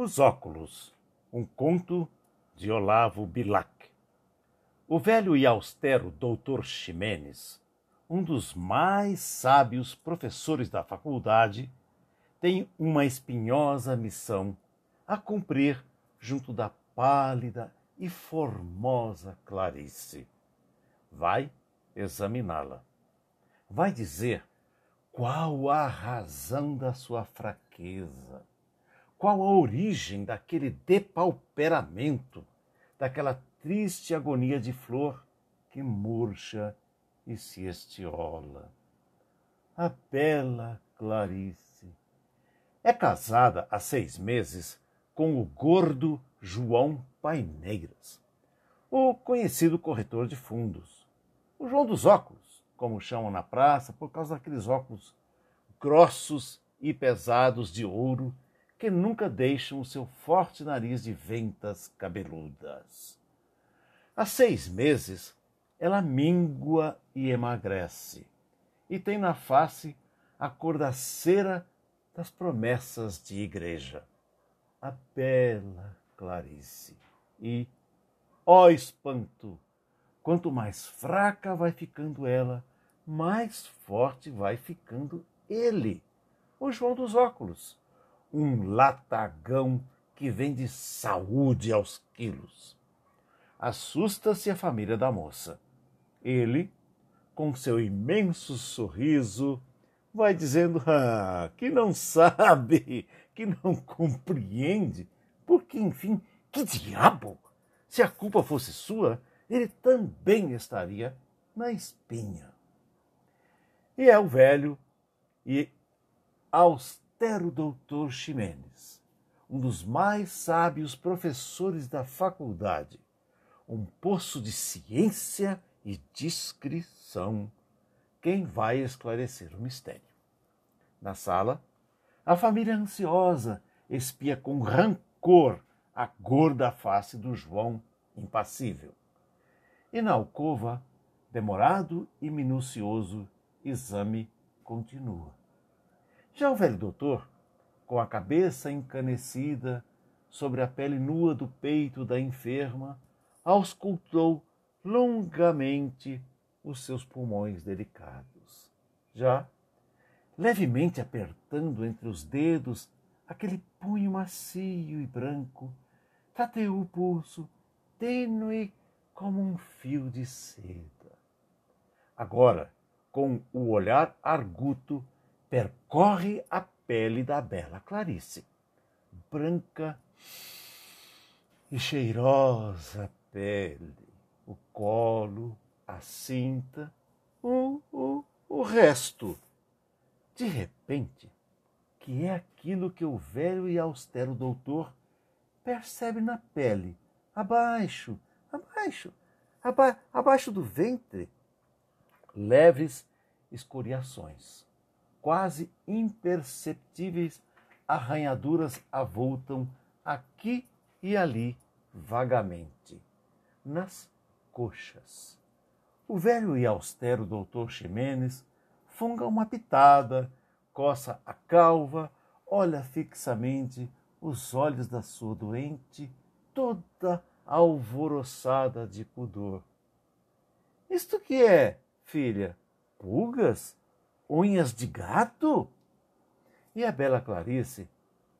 Os Óculos, um conto de Olavo Bilac. O velho e austero doutor Ximenes, um dos mais sábios professores da faculdade, tem uma espinhosa missão a cumprir junto da pálida e formosa Clarice. Vai examiná-la. Vai dizer qual a razão da sua fraqueza qual a origem daquele depauperamento, daquela triste agonia de flor que murcha e se estiola? A bela Clarice é casada há seis meses com o gordo João Paineiras, o conhecido corretor de fundos, o João dos óculos, como chamam na praça, por causa daqueles óculos grossos e pesados de ouro que nunca deixam o seu forte nariz de ventas cabeludas. Há seis meses, ela mingua e emagrece, e tem na face a cor da cera das promessas de igreja. A bela Clarice. E, ó espanto, quanto mais fraca vai ficando ela, mais forte vai ficando ele, o João dos óculos um latagão que vende saúde aos quilos. Assusta-se a família da moça. Ele, com seu imenso sorriso, vai dizendo ah, que não sabe, que não compreende, porque, enfim, que diabo! Se a culpa fosse sua, ele também estaria na espinha. E é o velho e aos austero doutor Ximenes, um dos mais sábios professores da faculdade, um poço de ciência e discrição, quem vai esclarecer o mistério. Na sala, a família ansiosa espia com rancor a gorda face do João impassível. E na alcova, demorado e minucioso exame continua. Já o velho doutor, com a cabeça encanecida sobre a pele nua do peito da enferma, auscultou longamente os seus pulmões delicados. Já, levemente apertando entre os dedos aquele punho macio e branco, tateou o pulso, tênue como um fio de seda. Agora, com o olhar arguto, percorre a pele da bela Clarice. Branca e cheirosa pele, o colo, a cinta, o, o, o resto. De repente, que é aquilo que o velho e austero doutor percebe na pele, abaixo, abaixo, aba, abaixo do ventre, leves escoriações quase imperceptíveis arranhaduras avultam aqui e ali vagamente, nas coxas. O velho e austero doutor Ximenes funga uma pitada, coça a calva, olha fixamente os olhos da sua doente, toda alvoroçada de pudor. Isto que é, filha? Pulgas? Unhas de gato? E a bela Clarice,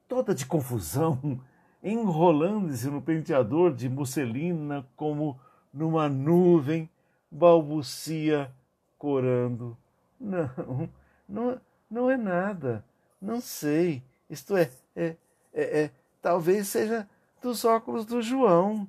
toda de confusão, enrolando-se no penteador de musselina como numa nuvem, balbucia, corando. Não, não, não é nada. Não sei. Isto é, é, é, é talvez seja dos óculos do João.